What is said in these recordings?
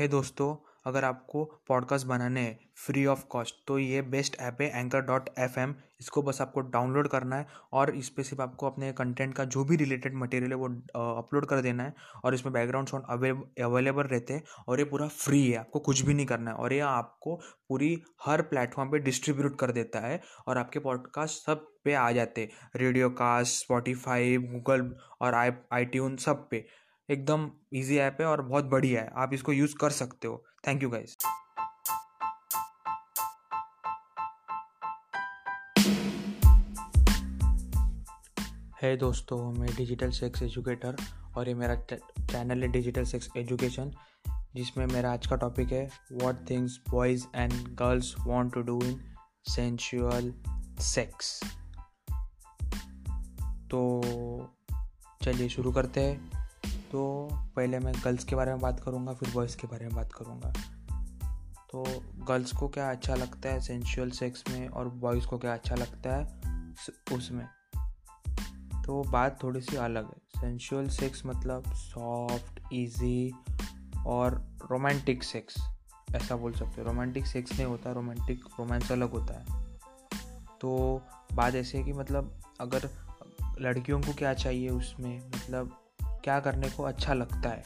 है दोस्तों, अगर आपको पॉडकास्ट बनाने हैं फ्री ऑफ़ कॉस्ट तो ये बेस्ट ऐप है एंकर डॉट एफ़ एम इसको बस आपको डाउनलोड करना है और इस पर सिर्फ़ आपको अपने कंटेंट का जो भी रिलेटेड मटेरियल है वो अपलोड कर देना है और इसमें बैकग्राउंड साउंड अवेलेबल रहते हैं और ये पूरा फ्री है, आपको कुछ भी नहीं करना है और ये आपको पूरी हर प्लेटफॉर्म पे डिस्ट्रीब्यूट कर देता है और आपके पॉडकास्ट सब पे आ जाते हैं। रेडियो कास्ट स्पॉटीफाई गूगल और आई आई सब पे। एकदम इजी ऐप है और बहुत बढ़िया है। आप इसको यूज़ कर सकते हो। थैंक यू गाइज़ है दोस्तों, मैं डिजिटल सेक्स एजुकेटर और ये मेरा चैनल है डिजिटल सेक्स एजुकेशन जिसमें मेरा आज का टॉपिक है what things boys and girls want to do in sensual sex तो चलिए शुरू करते हैं। तो पहले मैं गर्ल्स के बारे में बात करूँगा, फिर बॉयज़ के बारे में बात करूँगा। तो गर्ल्स को क्या अच्छा लगता है सेंशुअल सेक्स में और बॉयज़ को क्या अच्छा लगता है उसमें? तो बात थोड़ी सी अलग है। सेंशुअल सेक्स मतलब सॉफ्ट, इजी और रोमांटिक सेक्स। ऐसा बोल सकते हो। रोमांटिक सेक्स नहीं होता, रोमांटिक रोमांस अलग होता है। तो बात ऐसे है कि मतलब अगर लड़कियों को क्या चाहिए उसमें? मतलब क्या करने को अच्छा लगता है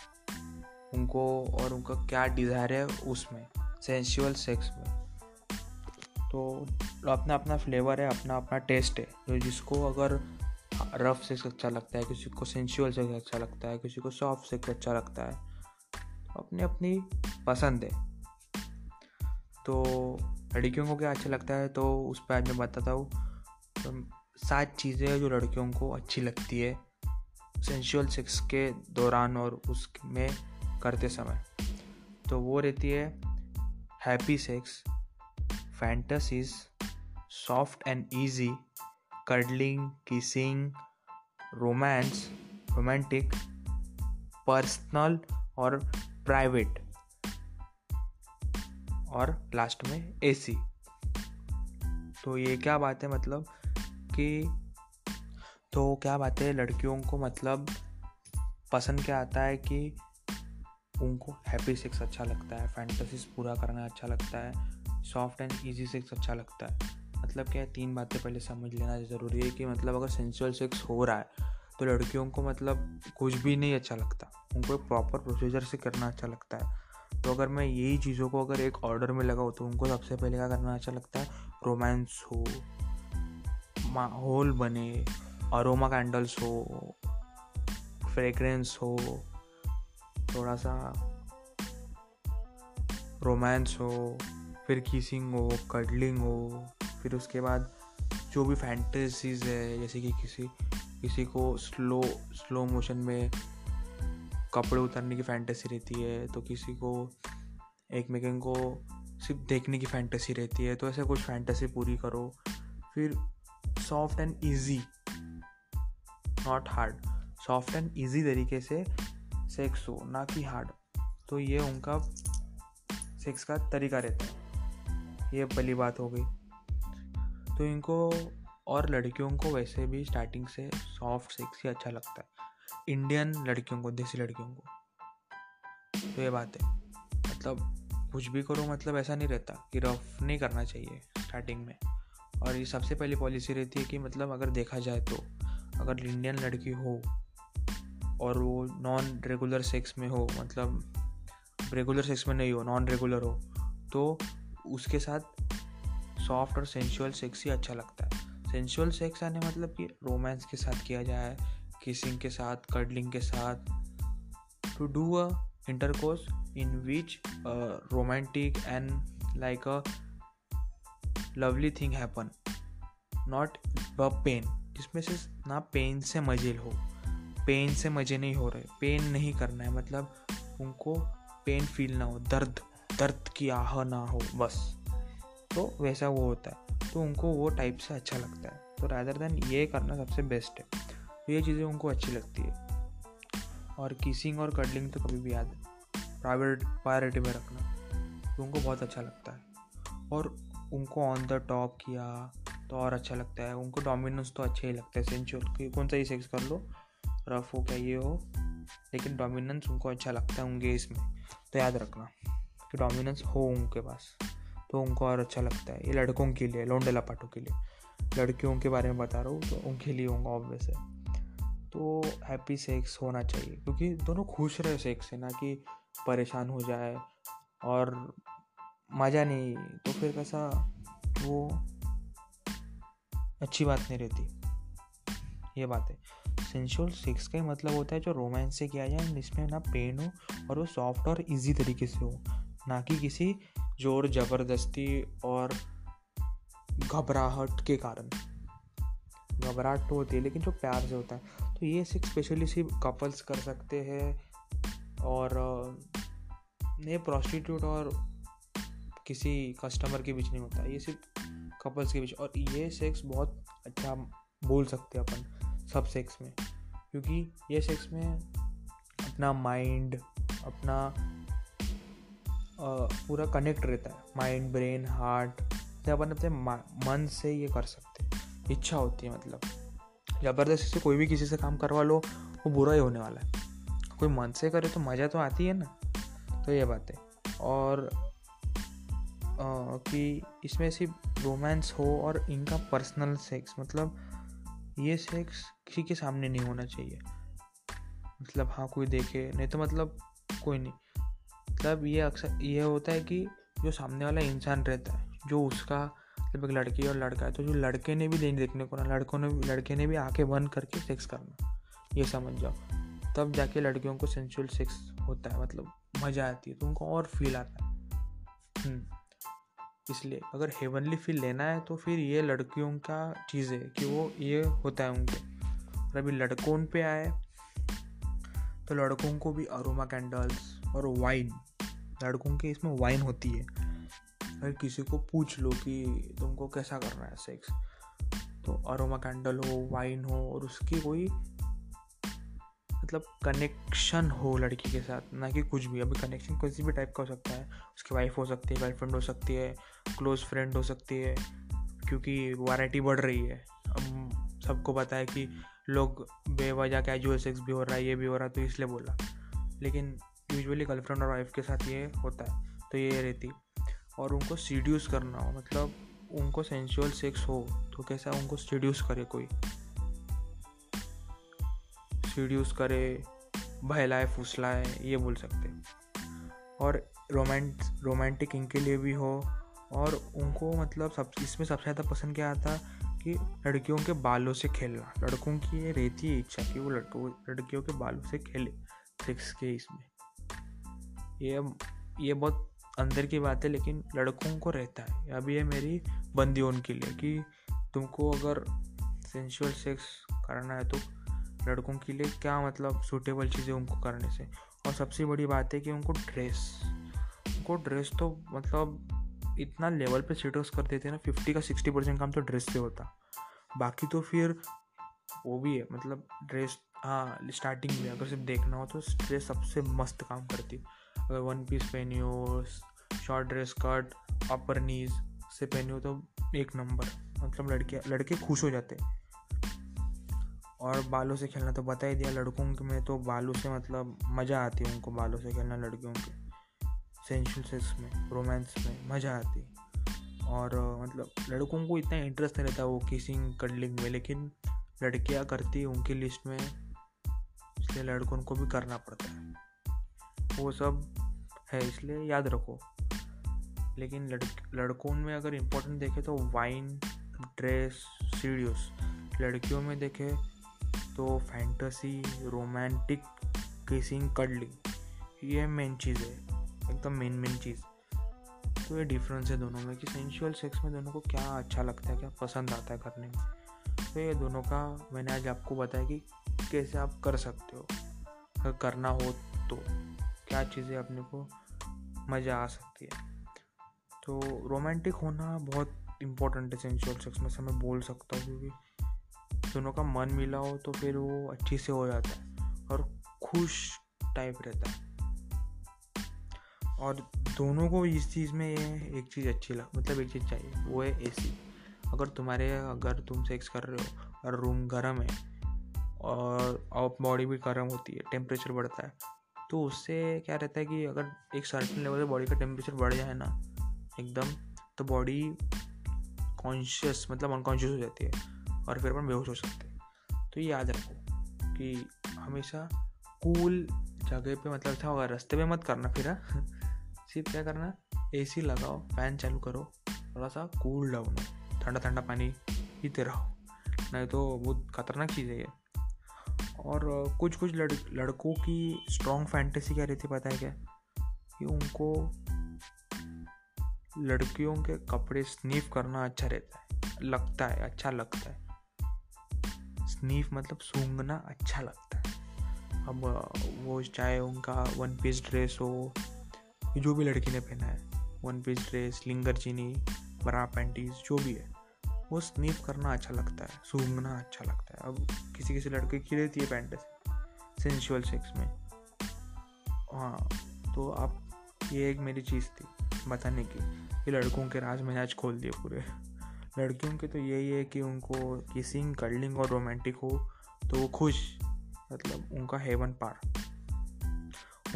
उनको और उनका क्या डिज़ायर है उसमें सेंसुअल सेक्स में। तो अपना अपना फ्लेवर है, अपना अपना टेस्ट है। जो जिसको अगर रफ सेक्स अच्छा लगता है, किसी को सेंशुअल सेक्स अच्छा लगता है, किसी को सॉफ्ट सेक्स अच्छा लगता है तो अपनी अपनी पसंद है। तो लड़कियों को क्या अच्छा लगता है तो उस पर आज मैं बताता हूँ। तो सात चीज़ें जो लड़कियों को अच्छी लगती है। सेंशुअल सेक्स के दौरान और उसमें करते समय। तो वो रहती है happy sex fantasies soft and easy cuddling kissing romance romantic personal और प्राइवेट और लास्ट में एसी तो ये क्या बात है मतलब कि तो क्या बात है, लड़कियों को मतलब पसंद क्या आता है कि उनको हैप्पी सेक्स अच्छा लगता है फैंटसीज पूरा करना अच्छा लगता है सॉफ्ट एंड इजी सेक्स अच्छा लगता है? मतलब क्या तीन बातें पहले समझ लेना ज़रूरी है कि मतलब अगर सेंसुअल सेक्स हो रहा है तो लड़कियों को मतलब कुछ भी नहीं अच्छा लगता, उनको एक प्रॉपर प्रोसीजर से करना अच्छा लगता है। तो अगर मैं यही चीज़ों को अगर एक ऑर्डर में लगाऊँ तो उनको सबसे पहले क्या करना अच्छा लगता है रोमांस हो माहौल बने अरोमा कैंडल्स हो फ्रेग्रेंस हो थोड़ा सा रोमांस हो, फिर किसिंग हो कडलिंग हो, फिर उसके बाद जो भी फैंटेसीज है, जैसे कि किसी किसी को स्लो स्लो मोशन में कपड़े उतारने की फैंटेसी रहती है तो किसी को एक मेकिंग को सिर्फ़ देखने की फैंटेसी रहती है तो ऐसे कुछ फैंटेसी पूरी करो। फिर soft and easy not hard soft and easy तरीके से सेक्स हो, ना कि हार्ड तो ये उनका सेक्स का तरीका रहता है। ये पहली बात हो गई। तो इनको और लड़कियों को वैसे भी स्टार्टिंग से सॉफ्ट सेक्स ही अच्छा लगता है। इंडियन लड़कियों को, देसी लड़कियों को। तो ये बात है। मतलब कुछ भी करो मतलब ऐसा नहीं रहता कि रफ नहीं करना चाहिए स्टार्टिंग में। और ये सबसे पहली पॉलिसी रहती है कि मतलब अगर देखा जाए तो अगर इंडियन लड़की हो और वो नॉन रेगुलर सेक्स में हो मतलब रेगुलर सेक्स में नहीं हो नॉन रेगुलर हो तो उसके साथ सॉफ्ट और सेंशुअल सेक्स ही अच्छा लगता है। सेंशुअल सेक्स आने मतलब कि रोमांस के साथ किया जाए किसिंग के साथ कर्डलिंग के साथ to do a intercourse in which romantic and like a lovely thing happen not be pain जिसमें से ना पेन से मज़े हो पेन से मज़े नहीं हो रहे पेन नहीं करना है मतलब उनको पेन फील ना हो, दर्द दर्द की आह ना हो, बस। तो वैसा वो होता है तो उनको वो टाइप से अच्छा लगता है। तो रादर देन ये करना सबसे बेस्ट है तो ये चीज़ें उनको अच्छी लगती है। और किसिंग और कडलिंग तो कभी भी याद प्राइवेट प्रायोरिटी में रखना तो उनको बहुत अच्छा लगता है। और उनको ऑन द टॉप किया तो और अच्छा लगता है। उनको डोमिनेंस तो अच्छा ही लगता है सेंचुअल कि कौन सा ही सेक्स कर लो। रफ हो क्या ये हो? लेकिन डोमिनेंस उनको अच्छा लगता है उनके इसमें तो याद रखना कि डोमिनेंस हो उनके पास तो उनको और अच्छा लगता है। ये लड़कों के लिए, लोंडे लपाटों के लिए। लड़कियों के बारे में बता रहा हूँ तो उनके लिए होंगे ऑब्वियस है। तो हैप्पी सेक्स होना चाहिए, क्योंकि दोनों खुश रहे सेक्स से, ना कि परेशान हो जाए और मज़ा नहीं तो फिर कैसा वो अच्छी बात नहीं रहती। ये बात है। सेंशुअल सेक्स का मतलब होता है जो रोमांस से किया जाए, जिसमें ना पेन हो और वो सॉफ्ट और इजी तरीके से हो। ना कि किसी ज़ोर ज़बरदस्ती और घबराहट के कारण। घबराहट तो होती है, लेकिन जो प्यार से होता है। तो ये सिर्फ़ स्पेशली सिर्फ़ कपल्स कर सकते हैं और ये प्रोस्टिट्यूट और किसी कस्टमर के बीच नहीं होता। ये सिर्फ़ कपल्स के बीच। और ये सेक्स बहुत अच्छा बोल सकते हैं अपन सब सेक्स में। क्योंकि ये सेक्स में अपना माइंड अपना पूरा कनेक्ट रहता है। माइंड ब्रेन हार्ट से अपन अपने मन से ये कर सकते हैं। इच्छा होती है मतलब। ज़बरदस्ती से कोई भी किसी से काम करवा लो वो बुरा ही होने वाला है। कोई मन से करे तो मज़ा तो आती है ना। तो ये बात है। और आ, कि इसमें सिर्फ़ रोमांस हो और इनका पर्सनल सेक्स मतलब ये सेक्स किसी के सामने नहीं होना चाहिए। मतलब हाँ कोई देखे, नहीं तो मतलब कोई नहीं। मतलब ये अक्सर, ये होता है कि जो सामने वाला इंसान रहता है, जो उसका मतलब एक लड़की और लड़का है तो जो लड़के ने भी नहीं देखने को ना, लड़कों ने, लड़के ने भी आके बंद करके सेक्स करना, ये समझ जाओ। तब जाके लड़कियों को सेंसुअल सेक्स होता है मतलब मज़ा आती है तो उनको और फील आता है। हम्म। इसलिए अगर हेवनली फील लेना है तो फिर ये लड़कियों का चीज़ है कि वो ये होता है उनके। और अभी लड़कों पे आए तो लड़कों को भी अरोमा कैंडल्स और वाइन लड़कों के इसमें वाइन होती है। अगर किसी को पूछ लो कि तुमको कैसा करना है सेक्स तो अरोमा कैंडल हो वाइन हो, और उसकी कोई मतलब कनेक्शन हो लड़की के साथ, ना कि कुछ भी। अभी कनेक्शन किसी भी टाइप का हो सकता है। उसकी वाइफ हो सकती है गर्लफ्रेंड हो सकती है क्लोज फ्रेंड हो सकती है, क्योंकि वाराइटी बढ़ रही है। अब सबको पता है कि लोग बेवजह कैजुअल सेक्स भी हो रहा है, ये भी हो रहा है तो इसलिए बोला। लेकिन यूजुअली गर्लफ्रेंड और वाइफ के साथ ये होता है तो ये रहती। और उनको सीड्यूस करना हो मतलब उनको सेंशुअल सेक्स हो तो कैसा उनको सीड्यूस करे कोई? सीड्यूस करे, बहलाए, फुसलाए, ये बोल सकते और रोमांट रोमांटिक इनके लिए भी हो, और उनको मतलब सब, इसमें सबसे ज़्यादा पसंद क्या आता कि लड़कियों के बालों से खेलना। लड़कों की ये रहती है इच्छा कि वो लड़कों, लड़कियों के बालों से खेले सेक्स के इसमें। ये ये बहुत अंदर की बात है, लेकिन लड़कों को रहता है। अभी ये मेरी बंदी उनके लिए कि तुमको अगर सेंशुअल सेक्स करना है तो लड़कों के लिए क्या मतलब सूटेबल चीज़ें उनको करने से? और सबसे बड़ी बात है कि उनको ड्रेस उनको ड्रेस तो मतलब इतना लेवल पे सीटर्स कर देते हैं ना फिफ्टी का सिक्सटी परसेंट काम तो ड्रेस से होता। बाकी तो फिर वो भी है मतलब ड्रेस हाँ स्टार्टिंग में अगर सिर्फ़ देखना हो तो ड्रेस सबसे मस्त काम करती अगर वन पीस पहनी हो short dress cut upper knees से पहनी हो तो एक नंबर मतलब लड़के लड़के खुश हो जाते हैं। और बालों से खेलना तो बता ही दिया लड़कों के में तो बालों से मतलब मज़ा आती है उनको बालों से खेलना लड़कियों के। सेंशुअल सेक्स में रोमांस में मज़ा आती और मतलब लड़कों को इतना इंटरेस्ट नहीं रहता वो किसिंग कडलिंग में, लेकिन लड़कियाँ करती है उनकी लिस्ट में, इसलिए लड़कों को भी करना पड़ता है। वो सब है इसलिए याद रखो। लेकिन लड़, लड़कों में अगर इम्पोर्टेंट देखे तो वाइन ड्रेस सीडियोस लड़कियों में देखे तो फैंटसी रोमांटिक किसिंग कडलिंग ये मेन चीज़ है, एकदम मेन मेन चीज़। तो ये डिफरेंस है दोनों में कि सेंशुअल सेक्स में दोनों को क्या अच्छा लगता है, क्या पसंद आता है करने में। तो ये दोनों का मैंने आज आपको बताया कि कैसे आप कर सकते हो। अगर करना हो तो क्या चीज़ें अपने को मज़ा आ सकती है। तो रोमांटिक होना बहुत इम्पोर्टेंट है सेंशुअल सेक्स में से मैं बोल सकता हूँ क्योंकि दोनों का मन मिला हो तो फिर वो अच्छी से हो जाता है और खुश टाइप रहता है। और दोनों को इस चीज़ में एक चीज़ अच्छी लग मतलब एक चीज़ चाहिए, वो है एसी अगर तुम्हारे, अगर तुम सेक्स कर रहे हो, और रूम गर्म है, और बॉडी भी गर्म होती है टेम्परेचर बढ़ता है तो उससे क्या रहता है कि अगर एक सर्टन लेवल से बॉडी का टेम्परेचर बढ़ जाए ना, एकदम तो बॉडी कॉन्शियस मतलब अनकॉन्शियस हो जाती है। और फिर अपन बेहोश हो सकते हैं। तो ये याद रखो कि हमेशा कूल जगह पे मतलब अच्छा होगा रास्ते पे मत करना फिर हाँ। सिर्फ़ क्या करना एसी लगाओ फ़ैन चालू करो थोड़ा सा कूल डाउन हो। ठंडा ठंडा पानी पीते रहो। नहीं तो बहुत खतरनाक चीज़ है ये। और कुछ कुछ लड़, लड़कों की स्ट्रॉन्ग फैंटेसी क्या रहती पता है क्या? कि उनको लड़कियों के कपड़े स्नीफ करना अच्छा रहता है, लगता है अच्छा लगता है। स्नीफ मतलब सूंघना अच्छा लगता है। अब, वो चाहे उनका वन पीस ड्रेस हो, जो भी लड़की ने पहना है वन पीस ड्रेस लिंगर चीनी बरा पैंटीज जो भी है, वो स्नीफ करना अच्छा लगता है, सूंघना अच्छा लगता है। अब किसी किसी लड़के की रहती है पैंट सेंशुअल सेक्स में। हाँ तो आप, ये एक मेरी चीज़ थी, बताने की ये लड़कों के राज मैंने आज खोल दिए पूरे। लड़कियों के तो यही है कि उनको किसिंग कर्लिंग और रोमांटिक हो तो वो खुश मतलब उनका हेवन पार।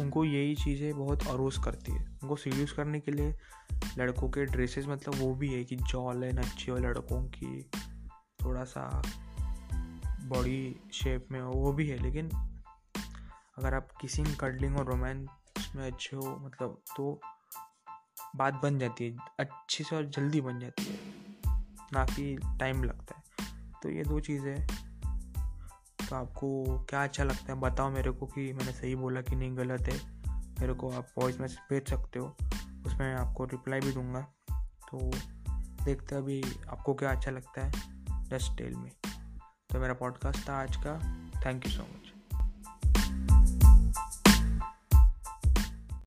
उनको यही चीज़ें बहुत अरोस करती है। उनको सीड्यूस करने के लिए लड़कों के ड्रेसेस मतलब वो भी है कि जॉल है अच्छी हो लड़कों की थोड़ा सा बॉडी शेप में हो, वो भी है। लेकिन अगर आप किसी कडलिंग और रोमांस में अच्छे हो मतलब तो बात बन जाती है, अच्छे से और जल्दी बन जाती है। ना कि टाइम लगता है। तो ये दो चीज़ें तो आपको क्या अच्छा लगता है? बताओ मेरे को कि मैंने सही बोला कि नहीं गलत है। मेरे को आप वॉइस मैसेज भेज सकते हो। उसमें आपको रिप्लाई भी दूँगा। तो देखते अभी आपको क्या अच्छा लगता है। जस्ट टेल में तो मेरा पॉडकास्ट था आज का। Thank you so much